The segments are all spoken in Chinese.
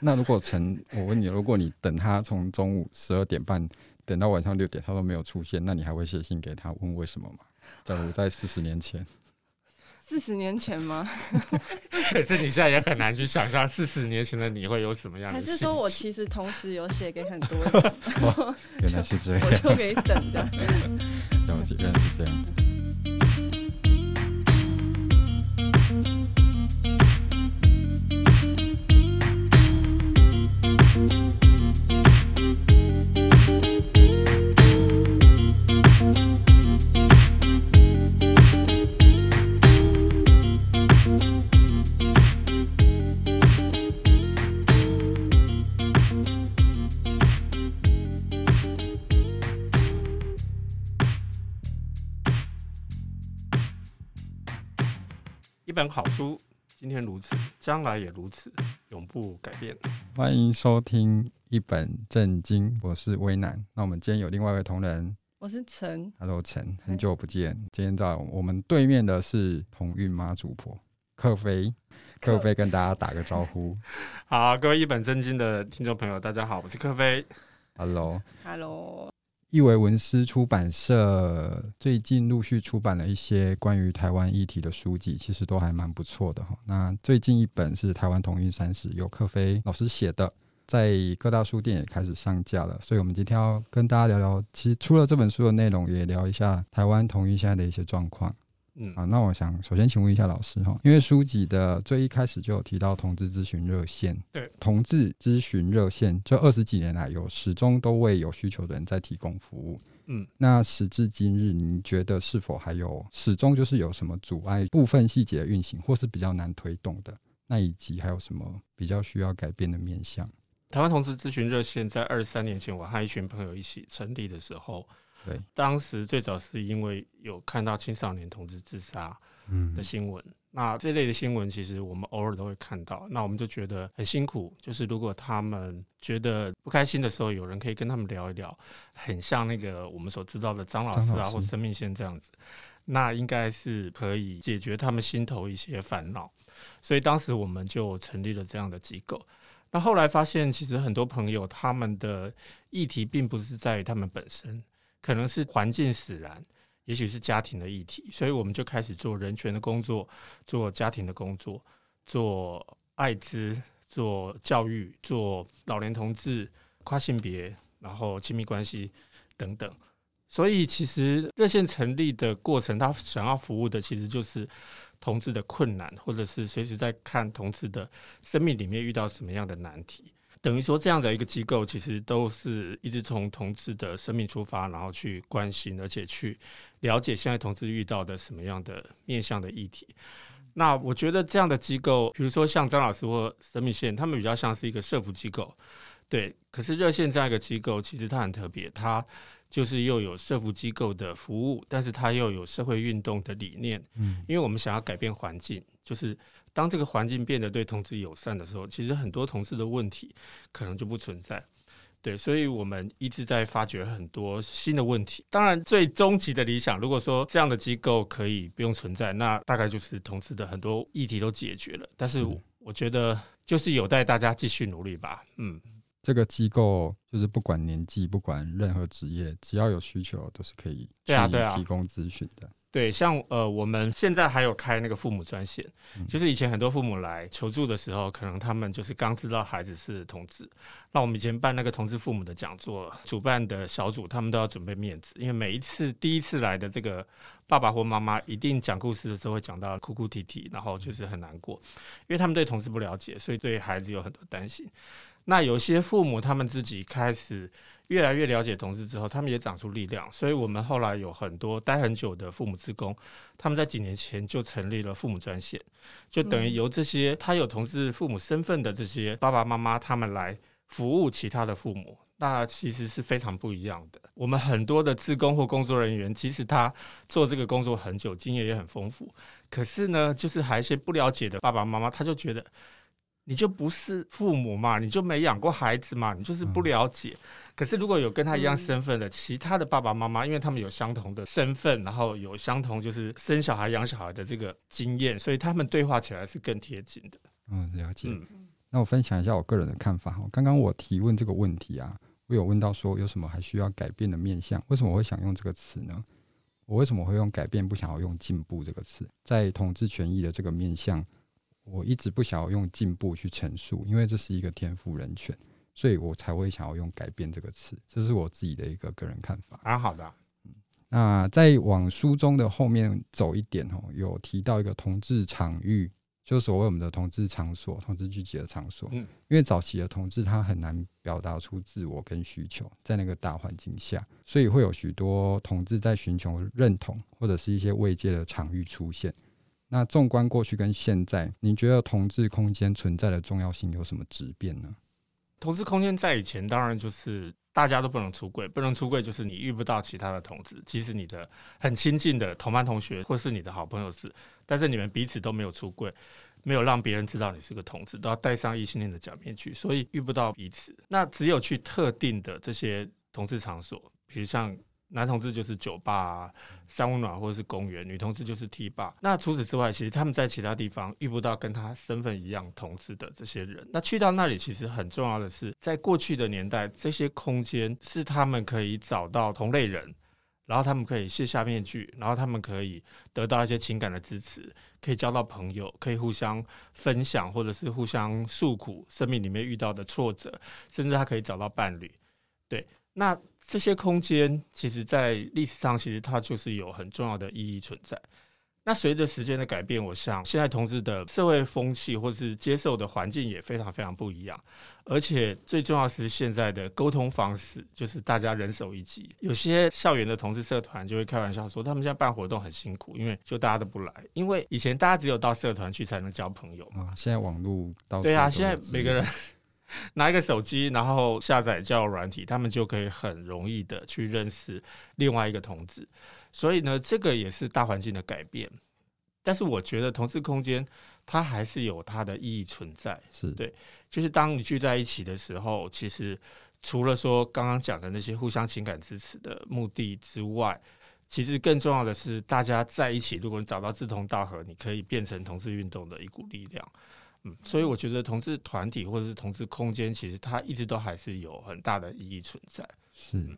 那如果陈，我问你，如果你等他从中午十二点半等到晚上六点，他都没有出现，那你还会写信给他问为什么吗？假如在四十年前，四十年前吗？可是你现在也很难去想象四十年前的你会有什么样的？还是说我其实同时有写给很多人？哦，原来是这样，我就给你等着。了解，原来是这样子。本好书，今天如此，将来也如此，永不改变。欢迎收听一本正经，我是威南。那我们今天有另外一位同仁，我是陈。Hello，陈，很久不见。今天在我们对面的是同运妈主婆克菲，克菲跟大家打个招呼。好，各位一本正经的听众朋友，大家好，我是克菲。Hello，Hello。一维文思出版社最近陆续出版了一些关于台湾议题的书籍，其实都还蛮不错的哈。那最近一本是《台湾同运三十》，由克飞老师写的，在各大书店也开始上架了。所以，我们今天要跟大家聊聊，其实除了这本书的内容，也聊一下台湾同运现在的一些状况。嗯，啊，那我想首先请问一下老师哈，因为书籍的最一开始就有提到同志咨询热线，对，同志咨询热线这二十几年来有始终都为有需求的人在提供服务，嗯，那时至今日，您觉得是否还有始终就是有什么阻碍部分细节的运行，或是比较难推动的？那以及还有什么比较需要改变的面向？台湾同志咨询热线在二十三年前，我和一群朋友一起成立的时候。对，当时最早是因为有看到青少年同志自杀的新闻，嗯，那这类的新闻其实我们偶尔都会看到，那我们就觉得很辛苦。就是如果他们觉得不开心的时候，有人可以跟他们聊一聊，很像那个我们所知道的张老师啊，或生命线这样子，那应该是可以解决他们心头一些烦恼。所以当时我们就成立了这样的机构。那后来发现，其实很多朋友他们的议题并不是在于他们本身。可能是环境使然，也许是家庭的议题，所以我们就开始做人权的工作，做家庭的工作，做艾滋，做教育，做老年同志、跨性别，然后亲密关系等等。所以其实热线成立的过程，他想要服务的其实就是同志的困难，或者是随时在看同志的生命里面遇到什么样的难题。等于说，这样的一个机构，其实都是一直从同志的生命出发，然后去关心，而且去了解现在同志遇到的什么样的面向的议题。那我觉得这样的机构，比如说像张老师或生命线，他们比较像是一个社福机构，对。可是热线这样一个机构，其实它很特别，它就是又有社福机构的服务，但是它又有社会运动的理念。嗯，因为我们想要改变环境，就是。当这个环境变得对同志友善的时候，其实很多同志的问题可能就不存在。对，所以我们一直在发掘很多新的问题。当然，最终极的理想，如果说这样的机构可以不用存在，那大概就是同志的很多议题都解决了。但是，我觉得就是有待大家继续努力吧。嗯，这个机构就是不管年纪，不管任何职业，只要有需求，都是可以去提供咨询的。对，像呃，我们现在还有开那个父母专线，就是以前很多父母来求助的时候，可能他们就是刚知道孩子是同志，那我们以前办那个同志父母的讲座，主办的小组他们都要准备面子，因为每一次第一次来的这个爸爸或妈妈，一定讲故事的时候会讲到哭哭啼啼，然后就是很难过，因为他们对同志不了解，所以对孩子有很多担心。那有些父母他们自己开始。越来越了解同志之后，他们也长出力量，所以我们后来有很多待很久的父母职工，他们在几年前就成立了父母专线，就等于由这些他有同志父母身份的这些爸爸妈妈，他们来服务其他的父母，那其实是非常不一样的。我们很多的志工或工作人员，其实他做这个工作很久，经验也很丰富，可是呢，就是还有一些不了解的爸爸妈妈，他就觉得。你就不是父母嘛，你就没养过孩子嘛，你就是不了解。嗯、可是如果有跟他一样身份的其他的爸爸妈妈，因为他们有相同的身份，然后有相同就是生小孩养小孩的这个经验，所以他们对话起来是更贴近的。嗯，了解。嗯那我分享一下我个人的看法。刚刚我提问这个问题啊，我有问到说有什么还需要改变的面向？为什么我会想用这个词呢？我为什么会用改变，不想要用进步这个词？在统治权益的这个面向，我一直不想要用进步去陈述，因为这是一个天赋人权，所以我才会想要用改变这个词。这是我自己的一个个人看法。啊，好的。嗯，那在往书中的后面走一点哦，有提到一个同志场域。就所谓我们的同志场所、同志聚集的场所，嗯，因为早期的同志他很难表达出自我跟需求，在那个大环境下，所以会有许多同志在寻求认同或者是一些慰藉的场域出现。那纵观过去跟现在，你觉得同志空间存在的重要性有什么质变呢？同志空间在以前当然就是大家都不能出柜，不能出柜就是你遇不到其他的同志，即使你的很亲近的同班同学或是你的好朋友是。但是你们彼此都没有出柜，没有让别人知道你是个同志，都要戴上异性恋的假面具，所以遇不到彼此。那只有去特定的这些同志场所，比如像男同志就是酒吧啊、三温暖或者是公园，女同志就是 T 吧。那除此之外，其实他们在其他地方遇不到跟他身份一样同志的这些人。那去到那里，其实很重要的是，在过去的年代，这些空间是他们可以找到同类人。然后他们可以卸下面具，然后他们可以得到一些情感的支持，可以交到朋友，可以互相分享，或者是互相诉苦生命里面遇到的挫折，甚至他可以找到伴侣。对，那这些空间其实，在历史上其实它就是有很重要的意义存在。那随着时间的改变，我想现在同志的社会风气或是接受的环境也非常非常不一样，而且最重要是现在的沟通方式，就是大家人手一机。有些校园的同志社团就会开玩笑说，他们现在办活动很辛苦，因为就大家都不来，因为以前大家只有到社团去才能交朋友嘛。现在网络到对啊，现在每个人 拿一个手机，然后下载交友软体，他们就可以很容易的去认识另外一个同志。所以呢，这个也是大环境的改变，但是我觉得同志空间它还是有它的意义存在。是对，就是当你聚在一起的时候，其实除了说刚刚讲的那些互相情感支持的目的之外，其实更重要的是大家在一起，如果你找到志同道合，你可以变成同志运动的一股力量。嗯，所以我觉得同志团体或者是同志空间，其实它一直都还是有很大的意义存在。是，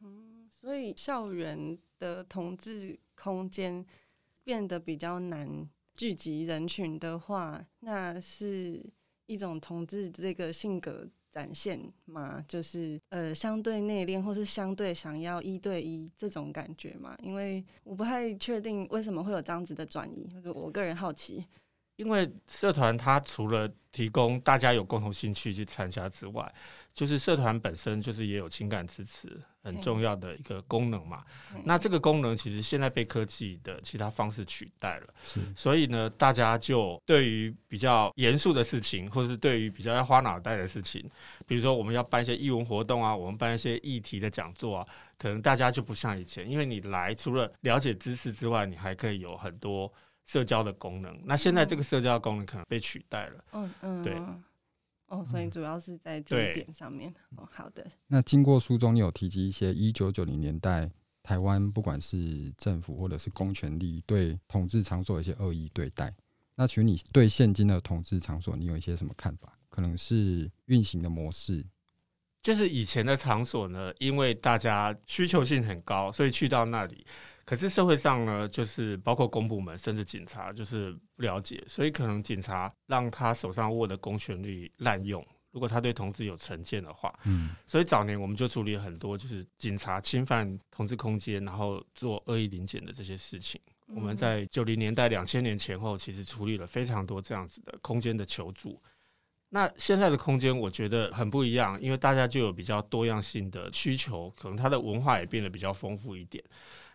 嗯，所以校园。的同志空间变得比较难聚集人群的话，那是一种同志这个性格展现吗？就是呃，相对内敛，或是相对想要一对一这种感觉吗？因为我不太确定为什么会有这样子的转移，就是我个人好奇。因为社团它除了提供大家有共同兴趣去参加之外，就是社团本身就是也有情感支持很重要的一个功能嘛。那这个功能其实现在被科技的其他方式取代了。所以呢，大家就对于比较严肃的事情，或是对于比较要花脑袋的事情，比如说我们要办一些艺文活动啊，我们办一些议题的讲座啊，可能大家就不像以前，因为你来除了了解知识之外，你还可以有很多社交的功能。那现在这个社交功能可能被取代了。嗯嗯。对。哦，所以主要是在这一点上面。嗯、哦，好的。那经过书中，你有提及一些一九九零年代台湾不管是政府或者是公权力对统治场所有一些恶意对待。那请你对现今的统治场所，你有一些什么看法？可能是运行的模式，就是以前的场所呢，因为大家需求性很高，所以去到那里。可是社会上呢，就是包括公部门甚至警察，就是不了解，所以可能警察让他手上握的公权力滥用。如果他对同志有成见的话，嗯，所以早年我们就处理很多，就是警察侵犯同志空间，然后做恶意临检的这些事情。我们在九零年代、两千年前后，其实处理了非常多这样子的空间的求助。那现在的空间，我觉得很不一样，因为大家就有比较多样性的需求，可能他的文化也变得比较丰富一点。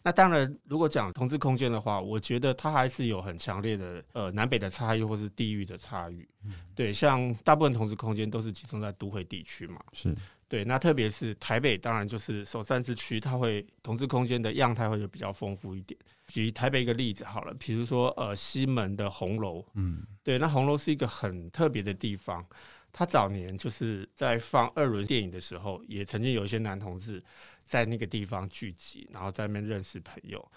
那当然，如果讲同志空间的话，我觉得它还是有很强烈的呃南北的差异，或是地域的差异。嗯。对，像大部分同志空间都是集中在都会地区嘛。是。对，那特别是台北，当然就是首善之区，它会同志空间的样态会就比较丰富一点。举台北一个例子好了，比如说呃西门的红楼。嗯。对，那红楼是一个很特别的地方，它早年就是在放二轮电影的时候，也曾经有一些男同志。在那个地方聚集，然后在那边认识朋友。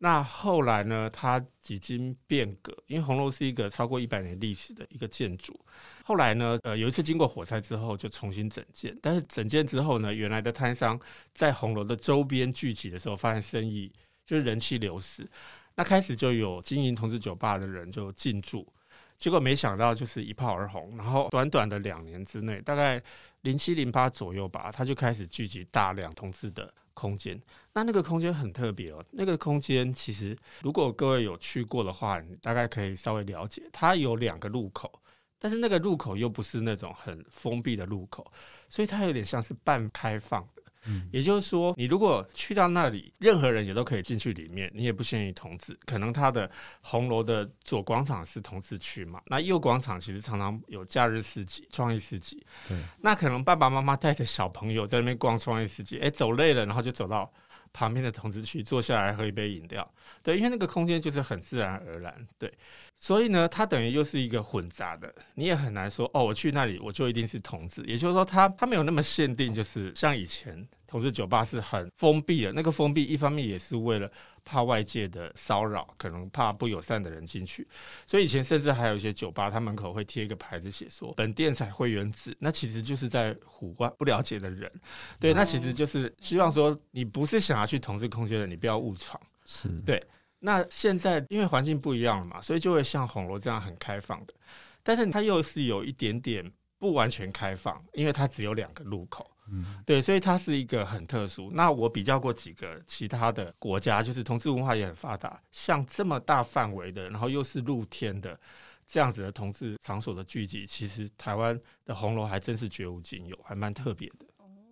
那后来呢，它几经变革，因为红楼是一个超过一百年历史的一个建筑。后来呢，呃，有一次经过火灾之后，就重新整建。但是整建之后呢，原来的摊商在红楼的周边聚集的时候，发现生意就是人气流失。那开始就有经营同志酒吧的人就进驻，结果没想到就是一炮而红。然后短短的两年之内，大概零七零八左右吧，他就开始聚集大量同志的空间。那那个空间很特别哦，那个空间其实如果各位有去过的话，大概可以稍微了解，它有两个入口。但是那个入口又不是那种很封闭的入口，所以它有点像是半开放。嗯，也就是说，你如果去到那里，任何人也都可以进去里面，你也不限于同志。可能它的红楼的左广场是同志区嘛，那右广场其实常常有假日市集、创意市集。对，那可能爸爸妈妈带着小朋友在那边逛创意市集，哎，走累了，然后就走到旁边的同志去坐下来喝一杯饮料。对，因为那个空间就是很自然而然。对。所以呢，它等于又是一个混杂的，你也很难说哦，我去那里我就一定是同志。也就是说，它它没有那么限定，就是像以前同志酒吧是很封闭的。那个封闭一方面也是为了怕外界的骚扰，可能怕不友善的人进去。所以以前甚至还有一些酒吧，它门口会贴一个牌子，写说本店采会员制，那其实就是在唬外不了解的人。对，那其实就是希望说，你不是想要去同志空间的，你不要误闯。是对。那现在因为环境不一样了嘛，所以就会像红楼这样很开放的，但是它又是有一点点不完全开放，因为它只有两个入口，嗯，对，所以它是一个很特殊。那我比较过几个其他的国家，就是同志文化也很发达，像这么大范围的，然后又是露天的这样子的同志场所的聚集，其实台湾的红楼还真是绝无仅有，还蛮特别的。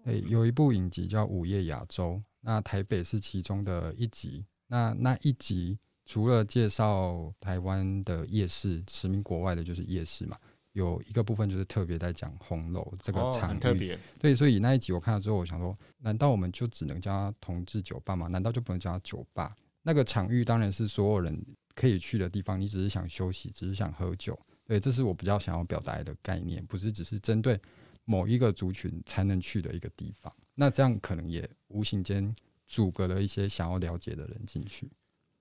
诶，有一部影集叫《午夜亚洲》，那台北是其中的一集。那那一集除了介绍台湾的夜市，驰名国外的就是夜市嘛，有一个部分就是特别在讲红楼这个场域，哦、很特别。对，所以那一集我看了之后，我想说，难道我们就只能叫它同志酒吧吗？难道就不能叫它酒吧？那个场域当然是所有人可以去的地方，你只是想休息，只是想喝酒。对，这是我比较想要表达的概念，不是只是针对某一个族群才能去的一个地方。那这样可能也无形间。阻隔了一些想要了解的人进去，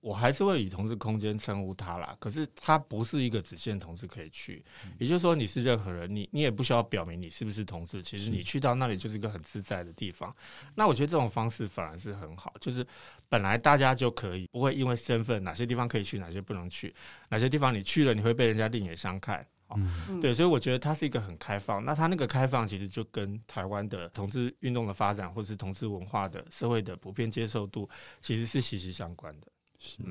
我还是会以同志空间称呼他啦。可是他不是一个只限同志可以去，嗯、也就是说你是任何人，你你也不需要表明你是不是同志。其实你去到那里就是一个很自在的地方。那我觉得这种方式反而是很好，就是本来大家就可以不会因为身份哪些地方可以去，哪些不能去，哪些地方你去了你会被人家另眼相看。嗯，对，所以我觉得它是一个很开放。那它那个开放其实就跟台湾的同志运动的发展，或者是同志文化的社会的普遍接受度，其实是息息相关的。是，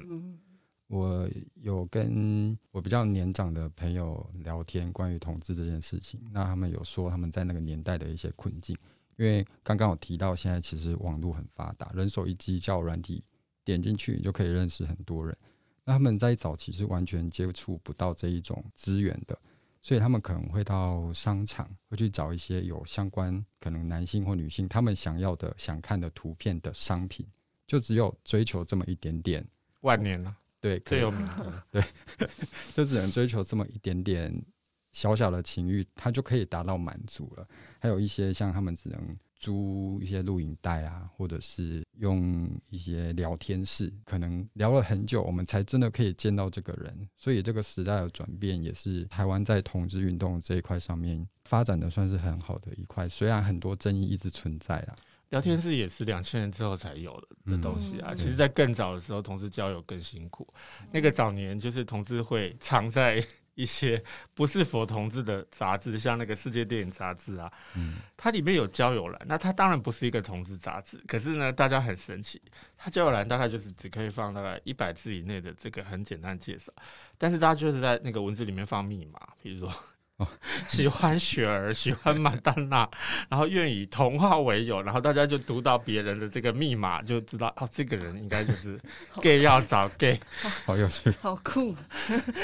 我有跟我比较年长的朋友聊天，关于同志这件事情，那他们有说他们在那个年代的一些困境，因为刚刚我提到，现在其实网络很发达，人手一机叫软体，点进去你就可以认识很多人。那他们在早期是完全接触不到这一种资源的，所以他们可能会到商场，会去找一些有相关可能男性或女性他们想要的、想看的图片的商品，就只有追求这么一点点。万年了，对，最有名的，对，就只能追求这么一点点小小的情欲，它就可以达到满足了。还有一些像他们只能。租一些录影带啊，或者是用一些聊天室，可能聊了很久，我们才真的可以见到这个人。所以这个时代的转变，也是台湾在同志运动这一块上面发展的算是很好的一块。虽然很多争议一直存在啊，聊天室也是两千年之后才有的的东西啊。嗯、其实，在更早的时候，同志交友更辛苦。嗯、那个早年就是同志会藏在。一些不是佛同志的杂志，像那个世界电影杂志啊，嗯，它里面有交友栏，那它当然不是一个同志杂志，可是呢，大家很神奇，它交友栏大概就是只可以放大概一百字以内的这个很简单介绍，但是大家就是在那个文字里面放密码，比如说。哦，喜欢雪儿，喜欢马丹娜，然后愿以童话为友，然后大家就读到别人的这个密码，就知道哦，这个人应该就是 gay，要找 gay，好有趣，好酷。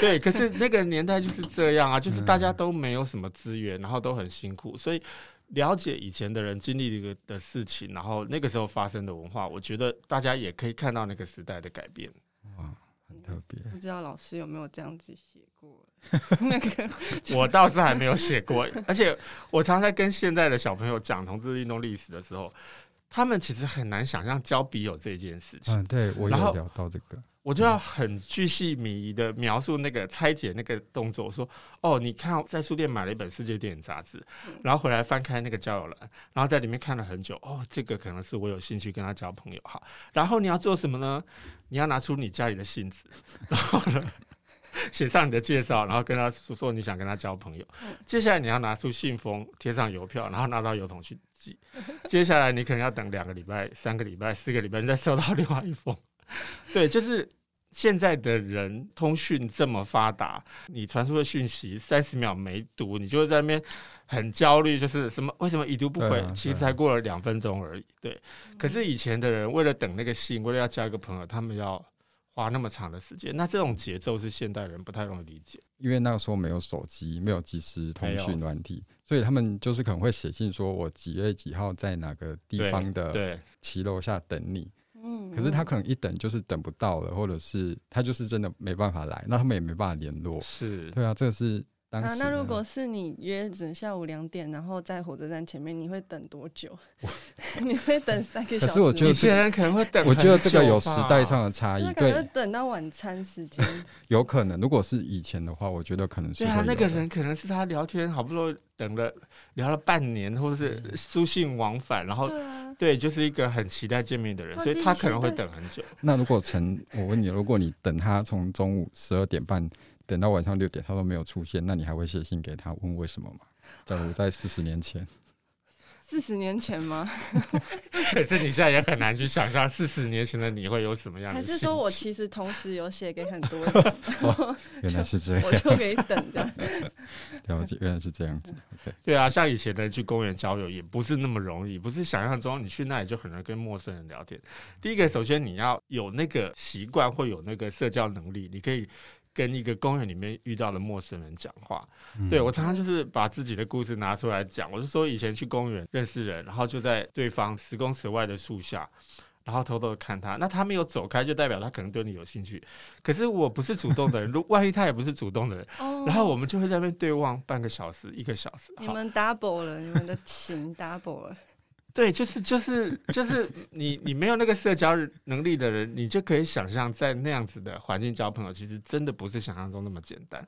对，可是那个年代就是这样啊，就是大家都没有什么资源，然后都很辛苦，所以了解以前的人经历的的事情，然后那个时候发生的文化，我觉得大家也可以看到那个时代的改变。哇，很特别。不知道老师有没有这样子写过？那个我倒是还没有写过，而且我常常在跟现在的小朋友讲同志运动历史的时候，他们其实很难想象交笔友这件事情。嗯，对，我有聊到这个。我就要很巨细靡遗的描述那个拆解那个动作，说哦，你看在书店买了一本世界电影杂志，然后回来翻开那个交友栏，然后在里面看了很久，哦，这个可能是我有兴趣跟他交朋友哈。然后你要做什么呢？你要拿出你家里的信纸，然后呢，写上你的介绍，然后跟他说说你想跟他交朋友。接下来你要拿出信封，贴上邮票，然后拿到邮筒去寄。接下来你可能要等两个礼拜、三个礼拜、四个礼拜，你再收到另外一封。对，就是现在的人通讯这么发达，你传输的讯息三十秒没读，你就会在那边很焦虑，就是什么为什么已读不回？啊、其实才过了两分钟而已。对，可是以前的人为了等那个信，为了要交一个朋友，他们要花那么长的时间。那这种节奏是现代人不太容易理解，因为那个时候没有手机，没有即时通讯软体，所以他们就是可能会写信说：“我几月几号在哪个地方的骑楼下等你。”可是他可能一等就是等不到了，或者是他就是真的没办法来，那他们也没办法联络。是对啊，这个是当时。啊，那如果是你约整下午两点，然后在火车站前面，你会等多久？你会等三个小时？可是我觉得有些人可能会等。我觉得这个有时代上的差异，对，等到晚餐时间。有可能，如果是以前的话，我觉得可能是。对啊，那个人可能是他聊天，好不容易等了聊了半年，或者是书信往返，然后。对，就是一个很期待见面的人，所以他可能会等很久。那如果陈，我问你，如果你等他从中午十二点半等到晚上六点，他都没有出现，那你还会写信给他问为什么吗？假如在四十年前。四十年前吗？可是你现在也很难去想象四十年前的你会有什么样的。还是说我其实同时有写给很多人？哦，原来是这样，我就可以等这样。了解，原来是这样子。对对啊，像以前的去公园交友也不是那么容易，不是想象中你去那里就很容易跟陌生人聊天。第一个，首先你要有那个习惯，或有那个社交能力，你可以。跟一个公园里面遇到的陌生人讲话，嗯、对，我常常就是把自己的故事拿出来讲。我是说以前去公园认识人，然后就在对方十公尺外的树下，然后偷偷的看他。那他没有走开，就代表他可能对你有兴趣。可是我不是主动的人，如万一他也不是主动的人，然后我们就会在那边对望半个小时、一个小时。你们 double 了，你们的情 double 了。对，就是就是就是你你没有那个社交能力的人，你就可以想象在那样子的环境交朋友，其实真的不是想象中那么简单。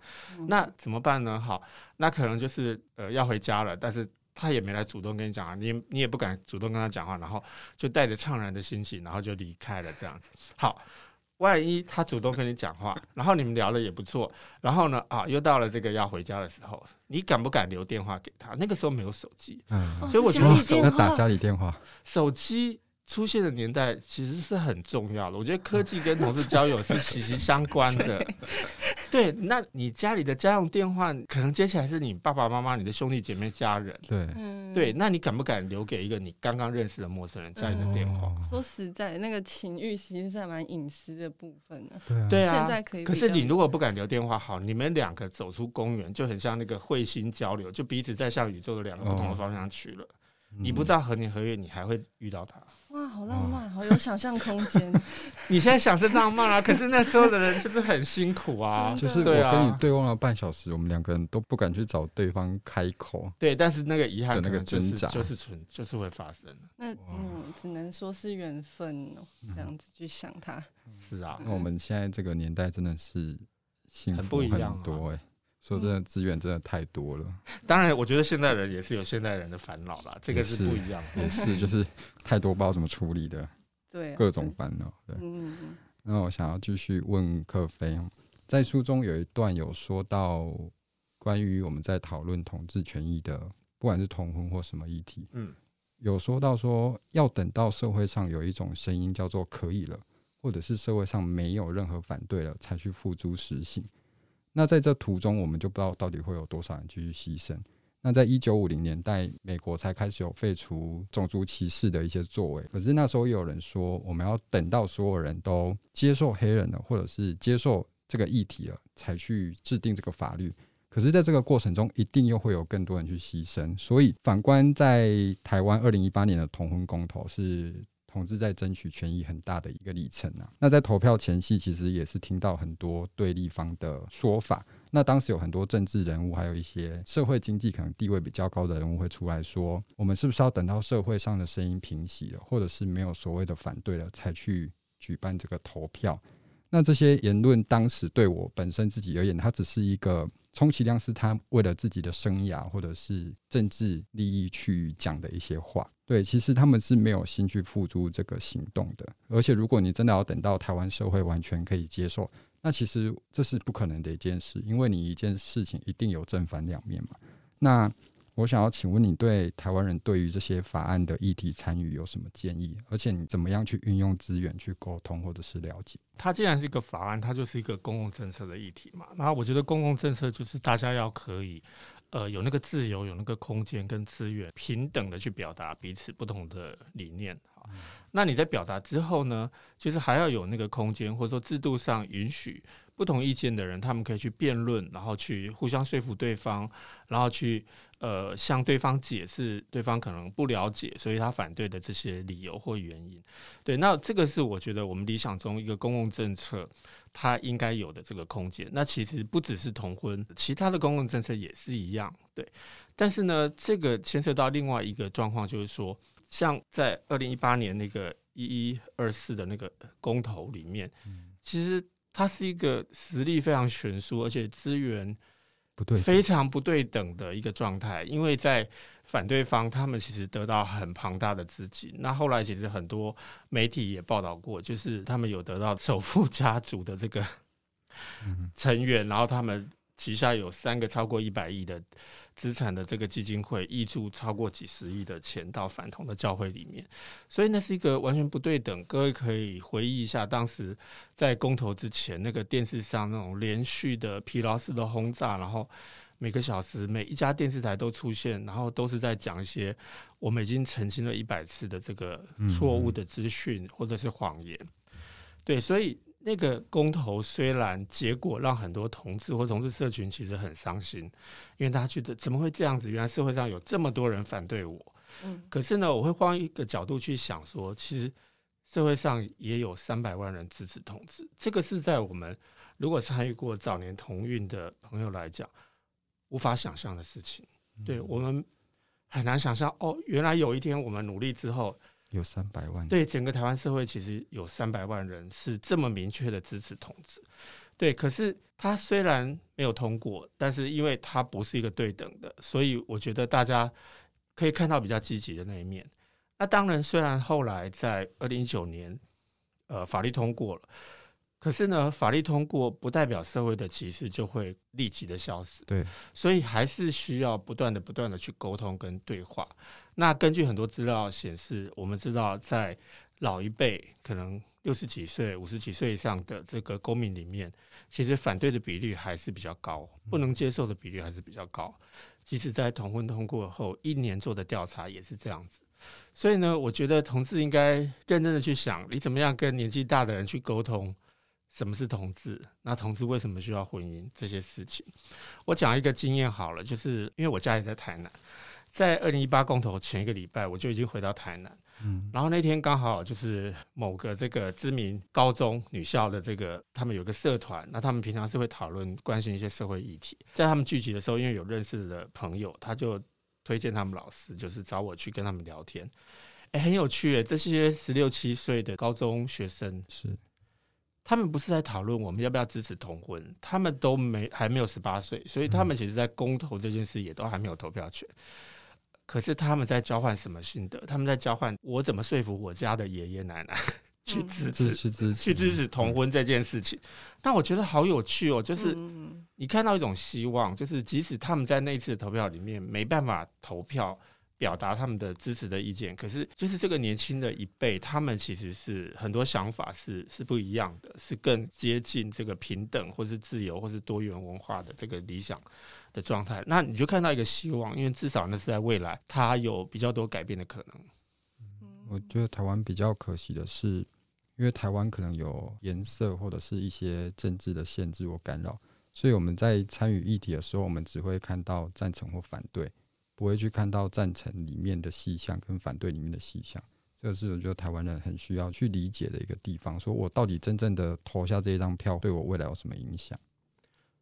那怎么办呢？好，那可能就是呃要回家了，但是他也没来主动跟你讲啊，你你也不敢主动跟他讲话，然后就带着怅然的心情，然后就离开了这样子。好。万一他主动跟你讲话，然后你们聊的也不错，然后呢啊，又到了这个要回家的时候，你敢不敢留电话给他？那个时候没有手机，嗯，所以我觉得手要打家里电话，手机。出现的年代其实是很重要的，我觉得科技跟同事交友是息息相关的。对，那你家里的家用电话可能接起来是你爸爸妈妈、你的兄弟姐妹、家人。对，对，那你敢不敢留给一个你刚刚认识的陌生人家里的电话？说实在，那个情欲其实是蛮隐私的部分呢。对啊，现在可以。可是你如果不敢留电话，好，你们两个走出公园就很像那个彗星交流，就彼此在向宇宙的两个不同的方向去了。你不知道何年何月你还会遇到他。哇，好浪漫，好有想象空间。你现在想是浪漫啊，可是那时候的人就是很辛苦啊。就是我跟你对望了半小时，我们两个人都不敢去找对方开口。对，但是那个遗憾的那个挣扎就是存，就是会发生。那嗯，只能说是缘分哦，这样子去想他。是啊，那我们现在这个年代真的是幸福很多哎。说真的，资源真的太多了。当然，我觉得现代人也是有现代人的烦恼啦，这个是不一样的。也是，就是太多不知道怎么处理的，对，各种烦恼。对，嗯那我想要继续问克菲，在书中有一段有说到关于我们在讨论同志权益的，不管是同婚或什么议题，嗯，有说到说要等到社会上有一种声音叫做可以了，或者是社会上没有任何反对了，才去付诸实行。那在这途中，我们就不知道到底会有多少人继续牺牲。那在一九五零年代，美国才开始有废除种族歧视的一些作为。可是那时候也有人说，我们要等到所有人都接受黑人了，或者是接受这个议题了，才去制定这个法律。可是，在这个过程中，一定又会有更多人去牺牲。所以，反观在台湾二零一八年的同婚公投是。统治在争取权益很大的一个历程啊。那在投票前夕，其实也是听到很多对立方的说法。那当时有很多政治人物，还有一些社会经济可能地位比较高的人物会出来说：我们是不是要等到社会上的声音平息了，或者是没有所谓的反对了，才去举办这个投票？那这些言论当时对我本身自己而言，它只是一个。充其量是他为了自己的生涯或者是政治利益去讲的一些话，对，其实他们是没有心去付诸这个行动的。而且，如果你真的要等到台湾社会完全可以接受，那其实这是不可能的一件事，因为你一件事情一定有正反两面嘛。那我想要请问你，对台湾人对于这些法案的议题参与有什么建议？而且你怎么样去运用资源去沟通或者是了解？它既然是一个法案，它就是一个公共政策的议题嘛。那我觉得公共政策就是大家要可以，呃，有那个自由，有那个空间跟资源，平等的去表达彼此不同的理念。好，那你在表达之后呢，就是还要有那个空间，或者说制度上允许不同意见的人，他们可以去辩论，然后去互相说服对方，然后去。呃，向对方解释，对方可能不了解，所以他反对的这些理由或原因，对，那这个是我觉得我们理想中一个公共政策它应该有的这个空间。那其实不只是同婚，其他的公共政策也是一样，对。但是呢，这个牵涉到另外一个状况，就是说，像在二零一八年那个一一二四的那个公投里面，其实它是一个实力非常悬殊，而且资源。不对，非常不对等的一个状态，因为在反对方，他们其实得到很庞大的资金。那后来其实很多媒体也报道过，就是他们有得到首富家族的这个成员，然后他们旗下有三个超过一百亿的。资产的这个基金会挹注超过几十亿的钱到反同的教会里面，所以那是一个完全不对等。各位可以回忆一下，当时在公投之前，那个电视上那种连续的疲劳式的轰炸，然后每个小时每一家电视台都出现，然后都是在讲一些我们已经澄清了一百次的这个错误的资讯或者是谎言。对，所以。那个公投虽然结果让很多同志或同志社群其实很伤心，因为大家觉得怎么会这样子？原来社会上有这么多人反对我。嗯，可是呢，我会换一个角度去想说，其实社会上也有三百万人支持同志，这个是在我们如果参与过早年同运的朋友来讲无法想象的事情。对，我们很难想象哦，原来有一天我们努力之后。有三百万，对整个台湾社会，其实有三百万人是这么明确的支持同志，对。可是他虽然没有通过，但是因为他不是一个对等的，所以我觉得大家可以看到比较积极的那一面。那当然，虽然后来在二零一九年，呃，法律通过了。可是呢，法律通过不代表社会的歧视就会立即的消失。对，所以还是需要不断的、不断的去沟通跟对话。那根据很多资料显示，我们知道在老一辈，可能六十几岁、五十几岁以上的这个公民里面，其实反对的比率还是比较高，不能接受的比率还是比较高。即使在同婚通过后一年做的调查也是这样子。所以呢，我觉得同志应该认真的去想，你怎么样跟年纪大的人去沟通。什么是同志？那同志为什么需要婚姻？这些事情，我讲一个经验好了，就是因为我家也在台南，在二零一八公投前一个礼拜，我就已经回到台南，嗯，然后那天刚好就是某个这个知名高中女校的这个，他们有个社团，那他们平常是会讨论关心一些社会议题，在他们聚集的时候，因为有认识的朋友，他就推荐他们老师，就是找我去跟他们聊天，哎，很有趣诶，这些十六七岁的高中学生是。他们不是在讨论我们要不要支持同婚，他们都没还没有十八岁，所以他们其实，在公投这件事也都还没有投票权。可是他们在交换什么心得？他们在交换我怎么说服我家的爷爷奶奶 去支持、去支持去支持同婚这件事情。那我觉得好有趣哦，就是你看到一种希望，就是即使他们在那次投票里面没办法投票。表达他们的支持的意见，可是就是这个年轻的一辈，他们其实是很多想法是是不一样的，是更接近这个平等，或是自由，或是多元文化的这个理想的状态。那你就看到一个希望，因为至少那是在未来，它有比较多改变的可能。我觉得台湾比较可惜的是，因为台湾可能有颜色或者是一些政治的限制或干扰，所以我们在参与议题的时候，我们只会看到赞成或反对。不会去看到赞成里面的细项跟反对里面的细项，这个是我觉得台湾人很需要去理解的一个地方。说我到底真正的投下这一张票，对我未来有什么影响？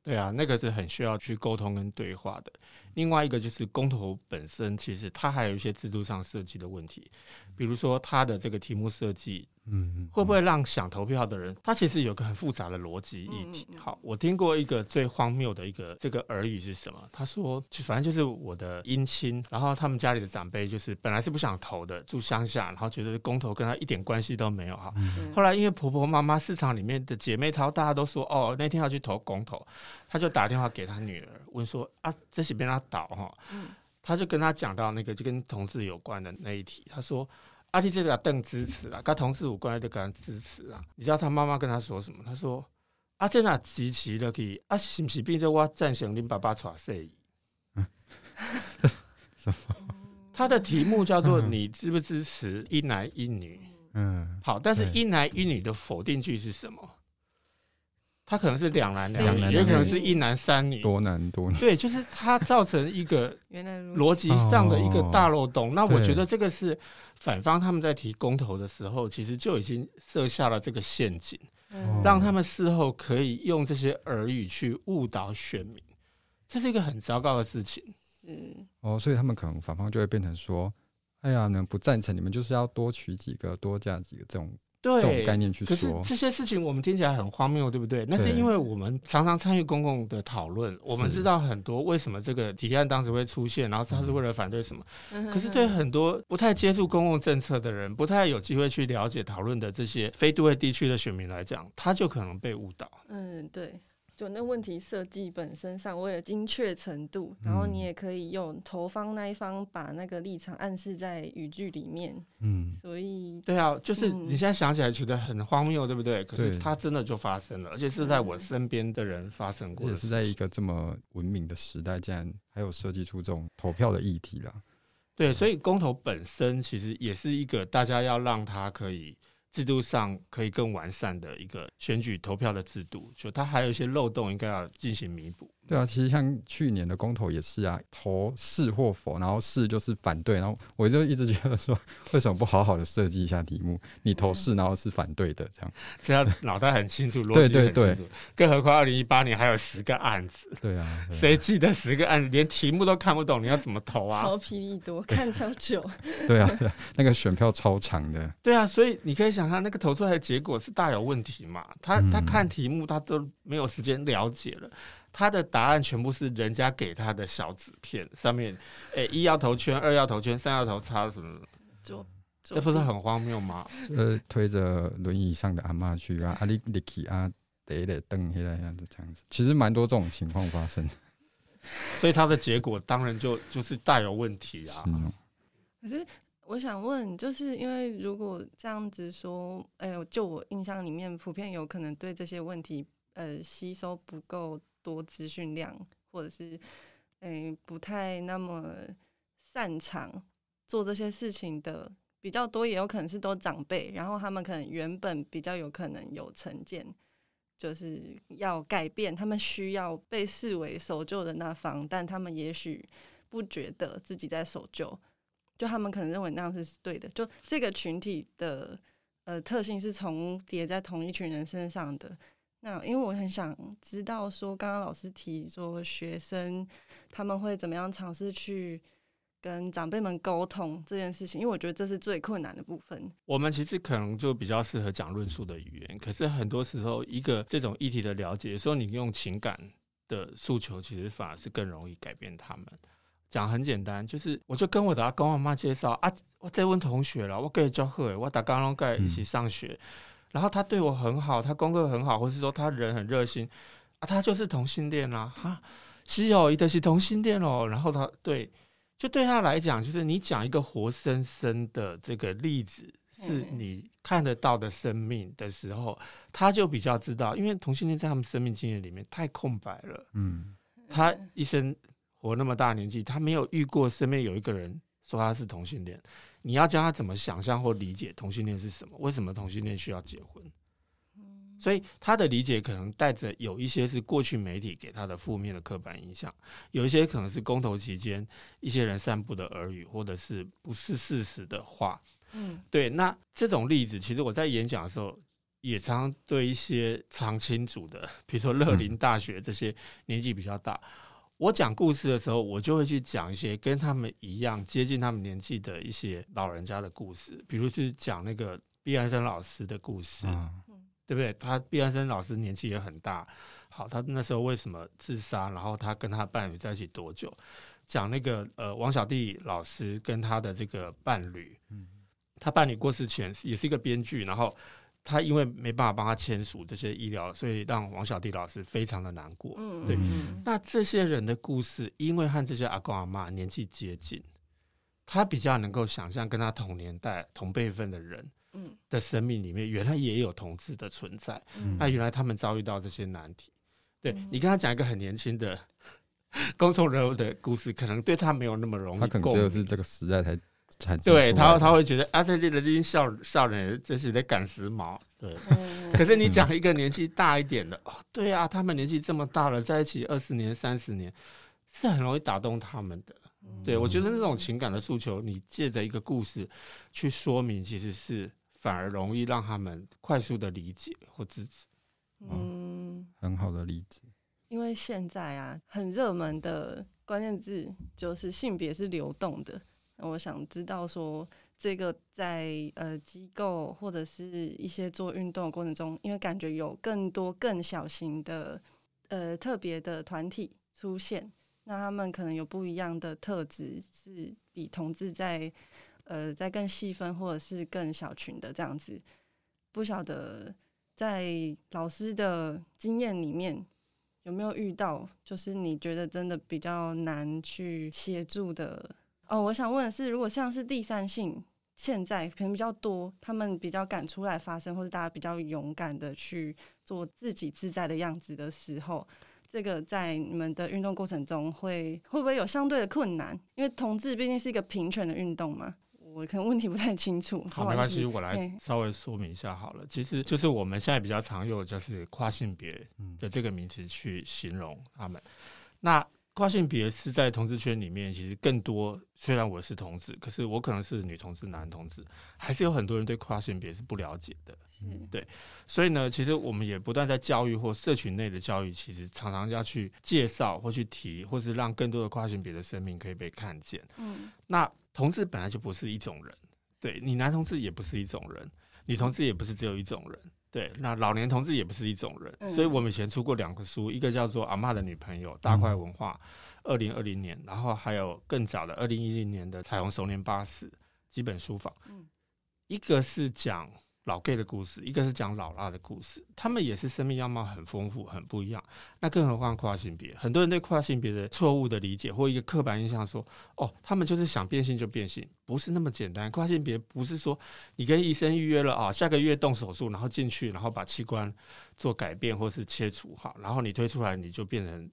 对啊，那个是很需要去沟通跟对话的。另外一个就是公投本身，其实它还有一些制度上设计的问题，比如说它的这个题目设计。嗯，会不会让想投票的人，他其实有个很复杂的逻辑议题。好，我听过一个最荒谬的一个这个耳语是什么？他说，就反正就是我的姻亲，然后他们家里的长辈就是本来是不想投的，住乡下，然后觉得公投跟他一点关系都没有哈。后来因为婆婆妈妈市场里面的姐妹淘，大家都说哦，那天要去投公投，他就打电话给他女儿问说啊，这是被他倒哈。他就跟他讲到那个就跟同志有关的那一题，他说。阿弟这个邓支持啊，跟同事有关的跟他支持啊。你知道他妈妈跟他说什么？他说：“阿这那支持的可以，啊是不是变成我赞成恁爸爸娶谁？”他的题目叫做“你支不支持一男一女？”嗯，好，但是一男一女的否定句是什么？他可能是两男两女，也可能是一男三女，多男多女。对，就是他造成一个 逻辑上的一个大漏洞。那我觉得这个是反方他们在提公投的时候，其实就已经设下了这个陷阱，让他们事后可以用这些耳语去误导选民，这是一个很糟糕的事情。嗯，哦，所以他们可能反方就会变成说：“哎呀，呢不赞成，你们就是要多取几个，多加几个这种。”对，这种概念去说，可是这些事情我们听起来很荒谬，对不对？那是因为我们常常参与公共的讨论，我们知道很多为什么这个提案当时会出现，然后他是为了反对什么。可是对很多不太接触公共政策的人，不太有机会去了解讨论的这些非都会地区的选民来讲，他就可能被误导。嗯，对。就那问题设计本身上，为了精确程度，然后你也可以用投方那一方把那个立场暗示在语句里面。嗯，所以对啊，就是你现在想起来觉得很荒谬，对不对？可是它真的就发生了，而且是在我身边的人发生过，也是在一个这么文明的时代，竟然还有设计出这种投票的议题了。对，所以公投本身其实也是一个大家要让它可以。制度上可以更完善的一个选举投票的制度，就它还有一些漏洞，应该要进行弥补。对啊，其实像去年的公投也是啊，投是或否，然后是就是反对，然后我就一直觉得说，为什么不好好的设计一下题目？你投是，然后是反对的，这样，这样脑袋很清楚，逻辑很清楚。对对对，更何况二零一八年还有十个案子。对啊，谁记得十个案子，连题目都看不懂，你要怎么投啊？超霹雳多，看超久。对啊，对啊，那个选票超长的。对啊，所以你可以想象，那个投出来的结果是大有问题嘛？他他看题目，他都没有时间了解了。他的答案全部是人家给他的小纸片，上面，诶、欸，一要投圈，二要投圈，三要投叉什么的，这不是很荒谬吗？呃，推着轮椅上的阿妈去啊，阿里里奇啊，得得蹬起来样子这样子，其实蛮多这种情况发生，所以他的结果当然就就是大有问题啊。是可是我想问，就是因为如果这样子说，哎、欸，就我印象里面，普遍有可能对这些问题，呃，吸收不够。多资讯量，或者是诶、欸、不太那么擅长做这些事情的比较多，也有可能是都长辈，然后他们可能原本比较有可能有成见，就是要改变，他们需要被视为守旧的那方，但他们也许不觉得自己在守旧，就他们可能认为那样是对的，就这个群体的呃特性是重叠在同一群人身上的。那因为我很想知道，说刚刚老师提说学生他们会怎么样尝试去跟长辈们沟通这件事情，因为我觉得这是最困难的部分。我们其实可能就比较适合讲论述的语言，可是很多时候一个这种议题的了解，说你用情感的诉求，其实反而是更容易改变他们。讲很简单，就是我就跟我的阿公阿妈介绍啊，我在问同学了，我跟教会，我打刚刚盖一起上学。嗯然后他对我很好，他功课很好，或是说他人很热心啊，他就是同性恋啦，哈，是哦，一定是同性恋哦。然后他对，就对他来讲，就是你讲一个活生生的这个例子，是你看得到的生命的时候，他就比较知道，因为同性恋在他们生命经验里面太空白了，嗯，他一生活那么大年纪，他没有遇过身边有一个人说他是同性恋。你要教他怎么想象或理解同性恋是什么？为什么同性恋需要结婚？所以他的理解可能带着有一些是过去媒体给他的负面的刻板印象，有一些可能是公投期间一些人散布的耳语，或者是不是事实的话。嗯，对。那这种例子，其实我在演讲的时候，也常常对一些常青组的，比如说乐林大学这些年纪比较大，嗯、我讲故事的时候，我就会去讲一些跟他们一样接近他们年纪的一些老人家的故事，比如去讲那个毕安生老师的故事，嗯、对不对？他毕安生老师年纪也很大，好，他那时候为什么自杀？然后他跟他伴侣在一起多久？讲那个呃王小弟老师跟他的这个伴侣，嗯、他伴侣过世前也是一个编剧，然后。他因为没办法帮他签署这些医疗，所以让王小弟老师非常的难过。嗯，对。那这些人的故事，因为和这些阿公阿妈年纪接近，他比较能够想象跟他同年代、同辈分的人，的生命里面原来也有同志的存在。嗯，那原来他们遭遇到这些难题。对，你跟他讲一个很年轻的 公众人物的故事，可能对他没有那么容易。他可能觉得是这个时代才。对他，他会觉得啊，这里的这些少少年，这是在赶时髦。对，可是你讲一个年纪大一点的，哦，对啊，他们年纪这么大了，在一起二十年、三十年，是很容易打动他们的。对，我觉得那种情感的诉求，你借着一个故事去说明，其实是反而容易让他们快速的理解或支持。嗯，很好的例子。因为现在啊，很热门的关键字就是性别是流动的。我想知道说，这个在呃机构或者是一些做运动的过程中，因为感觉有更多更小型的呃特别的团体出现，那他们可能有不一样的特质，是比同志在呃在更细分或者是更小群的这样子。不晓得在老师的经验里面有没有遇到，就是你觉得真的比较难去协助的。哦，我想问的是，如果像是第三性，现在可能比较多，他们比较敢出来发声，或者大家比较勇敢的去做自己自在的样子的时候，这个在你们的运动过程中会会不会有相对的困难？因为同志毕竟是一个平权的运动嘛，我可能问题不太清楚。好，没关系，我来稍微说明一下好了。其实就是我们现在比较常用的就是跨性别的这个名词去形容他们。那跨性别是在同志圈里面，其实更多。虽然我是同志，可是我可能是女同志、男同志，还是有很多人对跨性别是不了解的。嗯，对。所以呢，其实我们也不断在教育或社群内的教育，其实常常要去介绍或去提，或是让更多的跨性别的生命可以被看见。嗯，那同志本来就不是一种人，对，你男同志也不是一种人，女同志也不是只有一种人。对，那老年同志也不是一种人，嗯、所以我们以前出过两个书，一个叫做《阿嬷的女朋友》，大块文化，二零二零年，然后还有更早的二零一零年的《彩虹熟年八十》基本书房，嗯、一个是讲。老 gay 的故事，一个是讲老辣的故事，他们也是生命样貌很丰富、很不一样。那更何况跨性别，很多人对跨性别的错误的理解或一个刻板印象说，哦，他们就是想变性就变性，不是那么简单。跨性别不是说你跟医生预约了啊，下个月动手术，然后进去，然后把器官做改变或是切除好，然后你推出来你就变成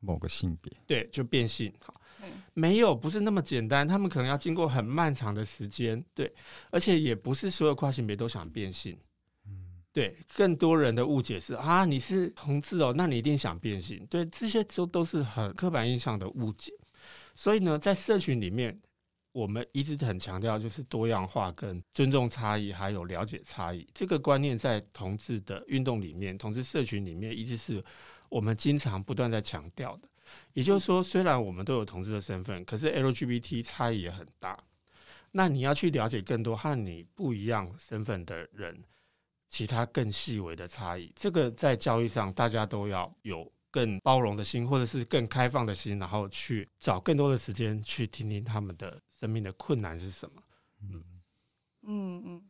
某个性别，对，就变性好。没有，不是那么简单。他们可能要经过很漫长的时间，对，而且也不是所有跨性别都想变性，嗯，对。更多人的误解是啊，你是同志哦，那你一定想变性，对，这些都都是很刻板印象的误解。所以呢，在社群里面，我们一直很强调就是多样化、跟尊重差异，还有了解差异这个观念，在同志的运动里面、同志社群里面，一直是我们经常不断在强调的。也就是说，虽然我们都有同志的身份，可是 LGBT 差异也很大。那你要去了解更多和你不一样身份的人，其他更细微的差异，这个在教育上大家都要有更包容的心，或者是更开放的心，然后去找更多的时间去听听他们的生命的困难是什么。嗯嗯嗯。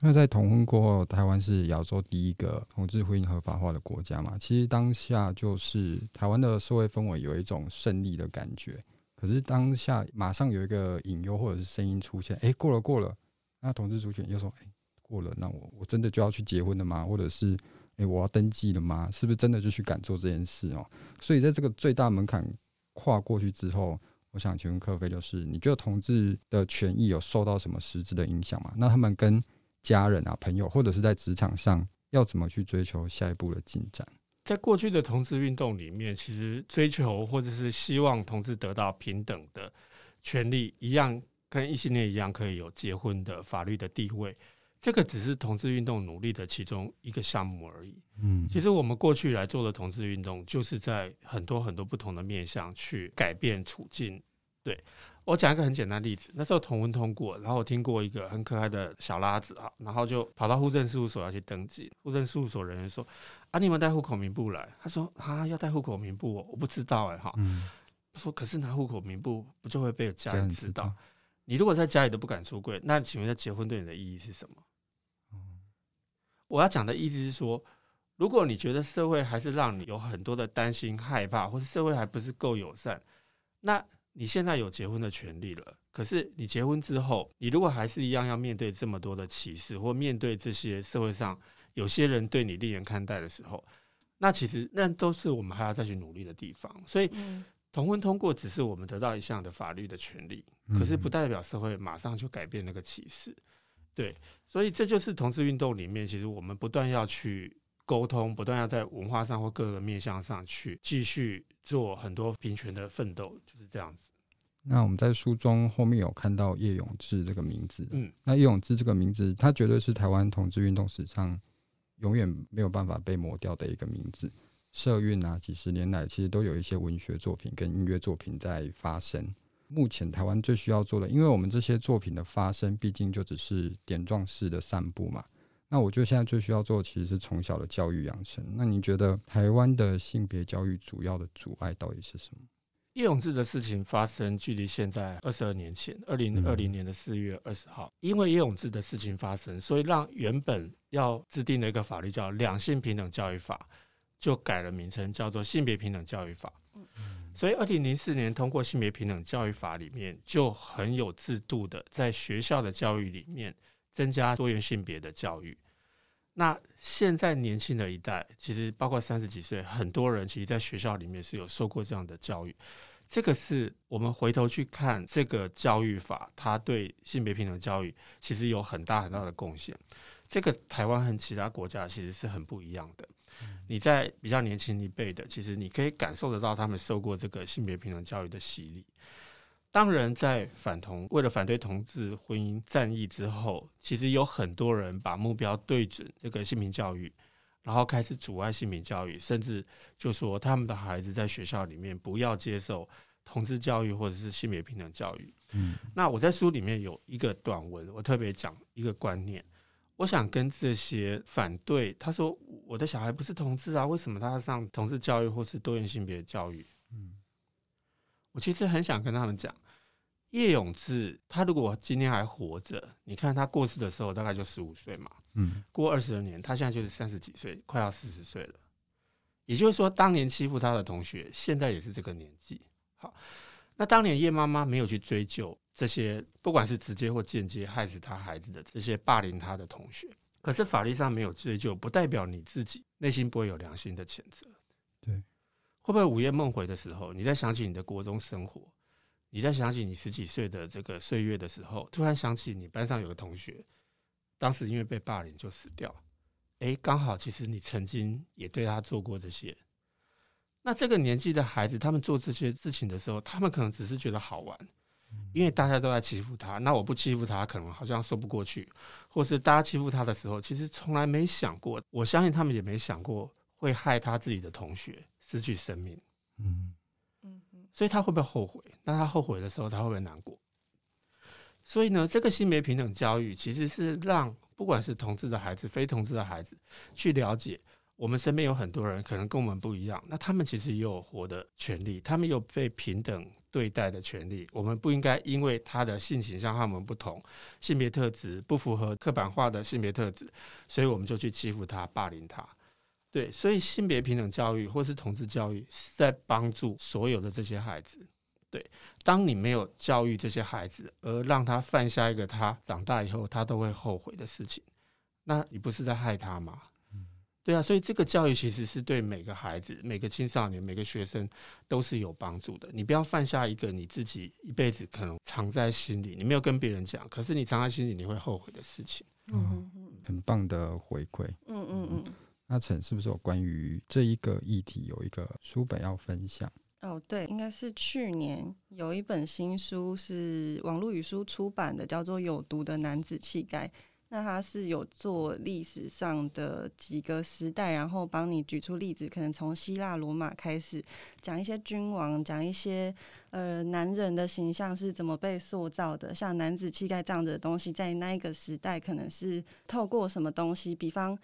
那在同婚过后，台湾是亚洲第一个同志婚姻合法化的国家嘛？其实当下就是台湾的社会氛围有一种胜利的感觉。可是当下马上有一个隐忧或者是声音出现，哎、过了过了，那同志族群又说，哎、过了，那我我真的就要去结婚了吗？或者是，哎、我要登记了吗？是不是真的就去敢做这件事哦？所以在这个最大门槛跨过去之后，我想请问克菲，就是你觉得同志的权益有受到什么实质的影响吗？那他们跟家人啊、朋友，或者是在职场上，要怎么去追求下一步的进展？在过去的同志运动里面，其实追求或者是希望同志得到平等的权利，一样跟异性恋一样可以有结婚的法律的地位。这个只是同志运动努力的其中一个项目而已。嗯，其实我们过去来做的同志运动，就是在很多很多不同的面向去改变处境。对，我讲一个很简单的例子，那时候同婚通过，然后我听过一个很可爱的小拉子啊，然后就跑到户政事务所要去登记。户政事务所人员说：“啊，你们带户口名簿来？”他说：“啊，要带户口名簿哦，我不知道哎哈。”嗯，说：“可是拿户口名簿不就会被家人知道？你如果在家里都不敢出柜，那请问，在结婚对你的意义是什么？”我要讲的意思是说，如果你觉得社会还是让你有很多的担心、害怕，或是社会还不是够友善，那你现在有结婚的权利了。可是你结婚之后，你如果还是一样要面对这么多的歧视，或面对这些社会上有些人对你另眼看待的时候，那其实那都是我们还要再去努力的地方。所以，同婚通过只是我们得到一项的法律的权利，可是不代表社会马上就改变那个歧视。对，所以这就是同志运动里面，其实我们不断要去沟通，不断要在文化上或各个面向上去继续做很多平权的奋斗，就是这样子。那我们在书中后面有看到叶永志这个名字，嗯，那叶永志这个名字，他绝对是台湾同志运动史上永远没有办法被抹掉的一个名字。社运啊，几十年来其实都有一些文学作品跟音乐作品在发生。目前台湾最需要做的，因为我们这些作品的发生，毕竟就只是点状式的散布嘛。那我觉得现在最需要做的，其实是从小的教育养成。那你觉得台湾的性别教育主要的阻碍到底是什么？叶永志的事情发生，距离现在二十二年前，二零二零年的四月二十号，因为叶永志的事情发生，所以让原本要制定的一个法律叫《两性平等教育法》，就改了名称，叫做《性别平等教育法》。所以，二零零四年通过性别平等教育法里面就很有制度的，在学校的教育里面增加多元性别的教育。那现在年轻的一代，其实包括三十几岁，很多人其实在学校里面是有受过这样的教育。这个是我们回头去看这个教育法，它对性别平等教育其实有很大很大的贡献。这个台湾和其他国家其实是很不一样的。你在比较年轻一辈的，其实你可以感受得到他们受过这个性别平等教育的洗礼。当人在反同，为了反对同志婚姻战役之后，其实有很多人把目标对准这个性平教育，然后开始阻碍性平教育，甚至就说他们的孩子在学校里面不要接受同志教育或者是性别平等教育。嗯，那我在书里面有一个短文，我特别讲一个观念。我想跟这些反对，他说我的小孩不是同志啊，为什么他要上同志教育或是多元性别教育？嗯，我其实很想跟他们讲，叶永志他如果今天还活着，你看他过世的时候大概就十五岁嘛，嗯，过二十二年，他现在就是三十几岁，快要四十岁了。也就是说，当年欺负他的同学，现在也是这个年纪。好，那当年叶妈妈没有去追究。这些不管是直接或间接害死他孩子的这些霸凌他的同学，可是法律上没有追究，不代表你自己内心不会有良心的谴责。对，会不会午夜梦回的时候，你在想起你的国中生活，你在想起你十几岁的这个岁月的时候，突然想起你班上有个同学，当时因为被霸凌就死掉，哎，刚好其实你曾经也对他做过这些。那这个年纪的孩子，他们做这些事情的时候，他们可能只是觉得好玩。因为大家都在欺负他，那我不欺负他，可能好像说不过去，或是大家欺负他的时候，其实从来没想过，我相信他们也没想过会害他自己的同学失去生命。嗯嗯，所以他会不会后悔？那他后悔的时候，他会不会难过？所以呢，这个性别平等教育其实是让不管是同志的孩子、非同志的孩子去了解，我们身边有很多人可能跟我们不一样，那他们其实也有活的权利，他们有被平等。对待的权利，我们不应该因为他的性倾向和我们不同，性别特质不符合刻板化的性别特质，所以我们就去欺负他、霸凌他。对，所以性别平等教育或是同志教育是在帮助所有的这些孩子。对，当你没有教育这些孩子，而让他犯下一个他长大以后他都会后悔的事情，那你不是在害他吗？对啊，所以这个教育其实是对每个孩子、每个青少年、每个学生都是有帮助的。你不要犯下一个你自己一辈子可能藏在心里，你没有跟别人讲，可是你藏在心里你会后悔的事情。嗯，很棒的回馈。嗯嗯嗯。阿成是不是有关于这一个议题有一个书本要分享？哦，对，应该是去年有一本新书是网络语书出版的，叫做《有毒的男子气概》。那它是有做历史上的几个时代，然后帮你举出例子，可能从希腊罗马开始讲一些君王，讲一些呃男人的形象是怎么被塑造的，像男子气概这样的东西，在那一个时代可能是透过什么东西，比方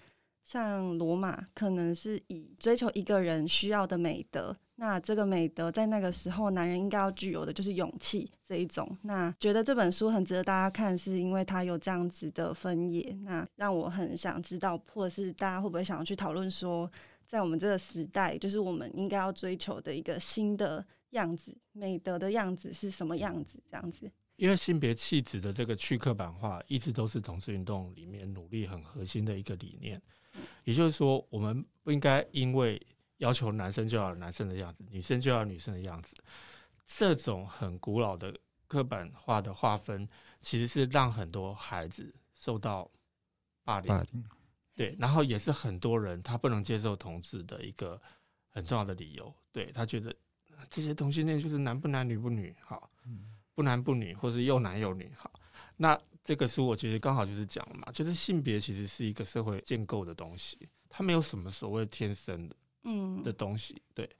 像罗马，可能是以追求一个人需要的美德。那这个美德在那个时候，男人应该要具有的就是勇气这一种。那觉得这本书很值得大家看，是因为它有这样子的分野。那让我很想知道，或者是大家会不会想要去讨论说，在我们这个时代，就是我们应该要追求的一个新的样子，美德的样子是什么样子？这样子。因为性别气质的这个去刻板化，一直都是同志运动里面努力很核心的一个理念。也就是说，我们不应该因为要求男生就要男生的样子，女生就要女生的样子，这种很古老的刻板化的划分，其实是让很多孩子受到霸凌。霸凌。对，然后也是很多人他不能接受同志的一个很重要的理由。对，他觉得这些同性恋就是男不男女不女，好，不男不女，或是又男又女，好。那这个书我其实刚好就是讲了嘛，就是性别其实是一个社会建构的东西，它没有什么所谓天生的。嗯的东西，对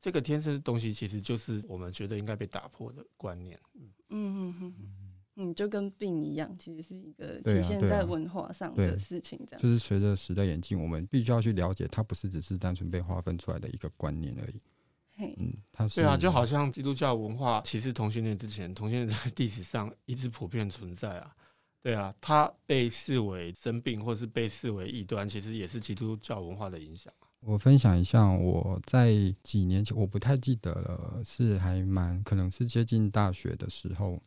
这个天生的东西，其实就是我们觉得应该被打破的观念。嗯嗯嗯嗯嗯，就跟病一样，其实是一个体现在文化上的事情。这样就是随着时代演进，我们必须要去了解，它不是只是单纯被划分出来的一个观念而已。嘿，嗯，它是对啊，就好像基督教文化歧视同性恋之前，同性恋在历史上一直普遍存在啊。对啊，它被视为生病，或是被视为异端，其实也是基督教文化的影响。我分享一下，我在几年前，我不太记得了，是还蛮可能是接近大学的时候，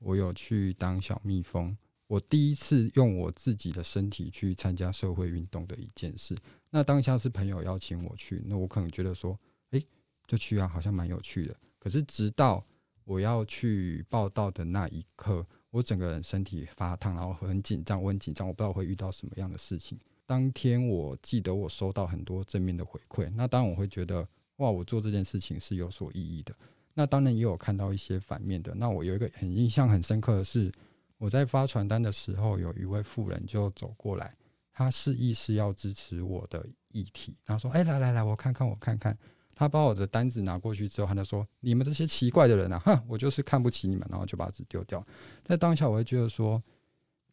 我有去当小蜜蜂。我第一次用我自己的身体去参加社会运动的一件事。那当下是朋友邀请我去，那我可能觉得说，诶，就去啊，好像蛮有趣的。可是直到我要去报到的那一刻，我整个人身体发烫，然后很紧张，我很紧张，我不知道会遇到什么样的事情。当天我记得我收到很多正面的回馈，那当然我会觉得哇，我做这件事情是有所意义的。那当然也有看到一些反面的。那我有一个很印象很深刻的是，我在发传单的时候，有一位妇人就走过来，她示意是要支持我的议题，然后说：“哎，来来来，我看看，我看看。”她把我的单子拿过去之后，他就说：“你们这些奇怪的人啊，哼，我就是看不起你们。”然后就把纸丢掉。在当下，我会觉得说。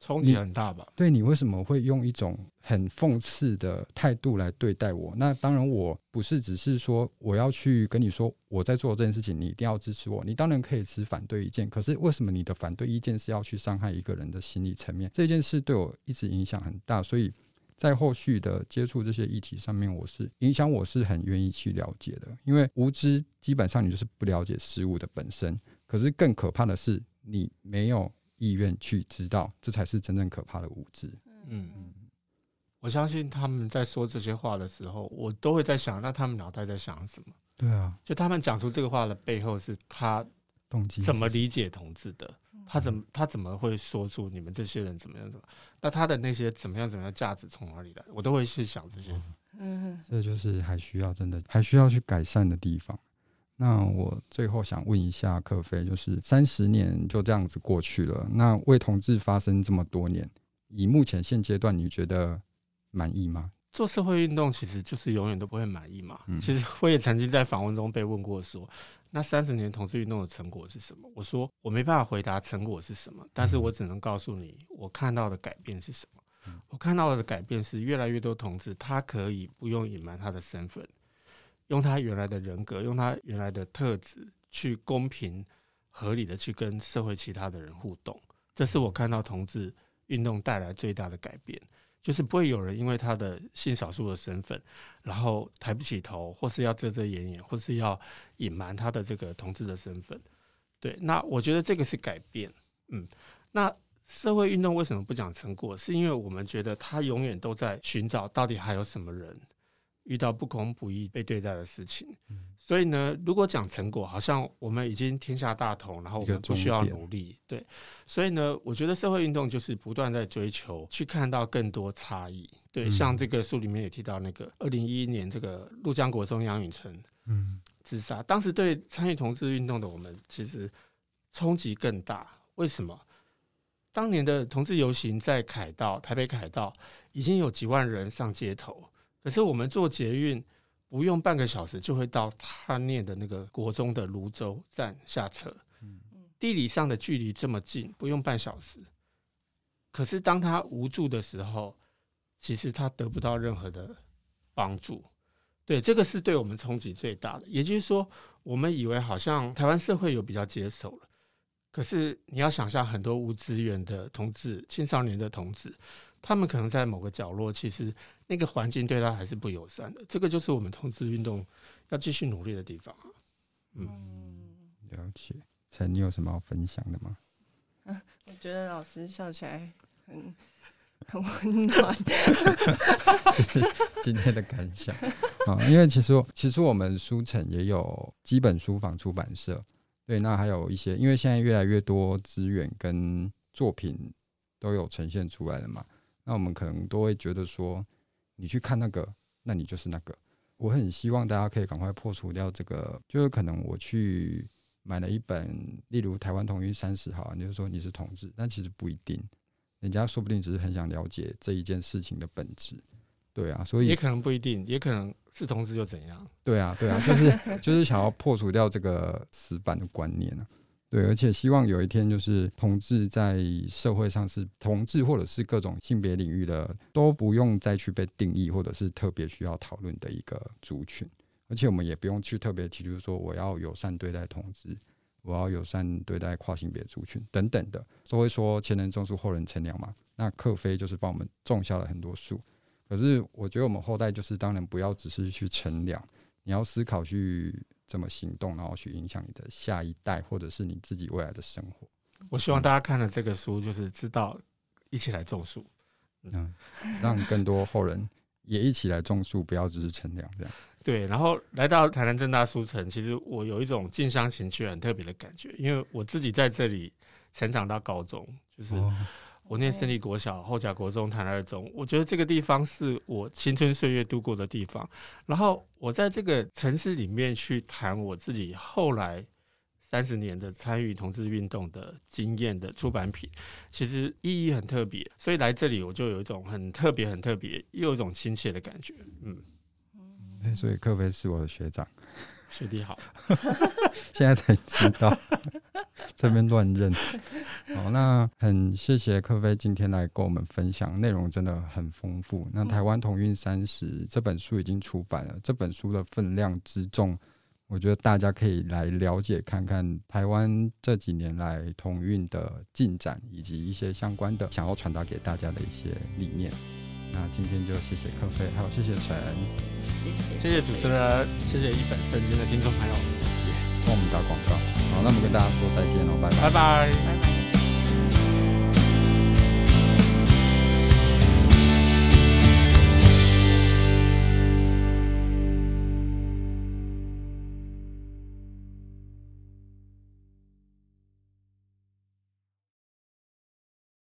冲击很大吧？对，你为什么会用一种很讽刺的态度来对待我？那当然，我不是只是说我要去跟你说我在做这件事情，你一定要支持我。你当然可以持反对意见，可是为什么你的反对意见是要去伤害一个人的心理层面？这件事对我一直影响很大，所以在后续的接触这些议题上面，我是影响我是很愿意去了解的。因为无知基本上你就是不了解事物的本身，可是更可怕的是你没有。意愿去知道，这才是真正可怕的无知。嗯嗯，我相信他们在说这些话的时候，我都会在想，那他们脑袋在想什么？对啊，就他们讲出这个话的背后，是他动机怎么理解同志的？他怎么他怎么会说出你们这些人怎么样怎么？那他的那些怎么样怎么样价值从哪里来？我都会去想这些。嗯，这就是还需要真的还需要去改善的地方。那我最后想问一下克飞，就是三十年就这样子过去了，那为同志发生这么多年，以目前现阶段，你觉得满意吗？做社会运动其实就是永远都不会满意嘛。其实我也曾经在访问中被问过说，那三十年同志运动的成果是什么？我说我没办法回答成果是什么，但是我只能告诉你我看到的改变是什么。我看到的改变是越来越多同志他可以不用隐瞒他的身份。用他原来的人格，用他原来的特质，去公平合理的去跟社会其他的人互动，这是我看到同志运动带来最大的改变，就是不会有人因为他的性少数的身份，然后抬不起头，或是要遮遮掩掩，或是要隐瞒他的这个同志的身份。对，那我觉得这个是改变。嗯，那社会运动为什么不讲成果？是因为我们觉得他永远都在寻找到底还有什么人。遇到不公不义被对待的事情，所以呢，如果讲成果，好像我们已经天下大同，然后我们不需要努力，对。所以呢，我觉得社会运动就是不断在追求去看到更多差异，对。像这个书里面也提到那个二零一一年这个陆江国中杨允成，嗯，自杀，当时对参与同志运动的我们其实冲击更大。为什么？当年的同志游行在凯道，台北凯道已经有几万人上街头，可是我们坐捷运不用半个小时就会到他念的那个国中的泸州站下车。地理上的距离这么近，不用半小时。可是当他无助的时候，其实他得不到任何的帮助。对，这个是对我们冲击最大的。也就是说，我们以为好像台湾社会有比较接受了，可是你要想象很多无资源的同志、青少年的同志，他们可能在某个角落，其实那个环境对他还是不友善的。这个就是我们同志运动要继续努力的地方。嗯，了解。陈，你有什么要分享的吗？啊，我觉得老师笑起来很很温暖，这是今天的感想啊。因为其实其实我们书城也有基本书房出版社，对，那还有一些，因为现在越来越多资源跟作品都有呈现出来了嘛，那我们可能都会觉得说，你去看那个，那你就是那个。我很希望大家可以赶快破除掉这个，就是可能我去。买了一本，例如《台湾同运三十》号，你就说你是同志，但其实不一定，人家说不定只是很想了解这一件事情的本质，对啊，所以也可能不一定，也可能是同志又怎样？对啊，对啊，就是就是想要破除掉这个死板的观念啊，对，而且希望有一天就是同志在社会上是同志，或者是各种性别领域的都不用再去被定义，或者是特别需要讨论的一个族群。而且我们也不用去特别提出说我要友善对待同志，我要友善对待跨性别族群等等的，都会说前人种树，后人乘凉嘛。那克菲就是帮我们种下了很多树，可是我觉得我们后代就是当然不要只是去乘凉，你要思考去怎么行动，然后去影响你的下一代或者是你自己未来的生活。我希望大家看了这个书，就是知道一起来种树，嗯，让更多后人也一起来种树，不要只是乘凉这样。对，然后来到台南正大书城，其实我有一种近乡情怯很特别的感觉，因为我自己在这里成长到高中，就是我念胜利国小、后甲国中、台二中，我觉得这个地方是我青春岁月度过的地方。然后我在这个城市里面去谈我自己后来三十年的参与同志运动的经验的出版品，其实意义很特别，所以来这里我就有一种很特别、很特别又有一种亲切的感觉，嗯。所以克菲是我的学长，学弟好，现在才知道，这边乱认。好，那很谢谢克菲今天来跟我们分享，内容真的很丰富。那台湾同运三十这本书已经出版了，这本书的分量之重，我觉得大家可以来了解看看台湾这几年来同运的进展，以及一些相关的想要传达给大家的一些理念。那今天就谢谢克菲，还有谢谢陈，谢谢谢谢主持人，谢谢一本圣经的听众朋友，帮我们打广告。好，那我们跟大家说再见喽，拜拜，拜拜。拜拜。